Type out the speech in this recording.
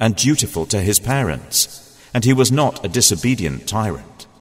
and dutiful to his parents, and he was not a disobedient tyrant.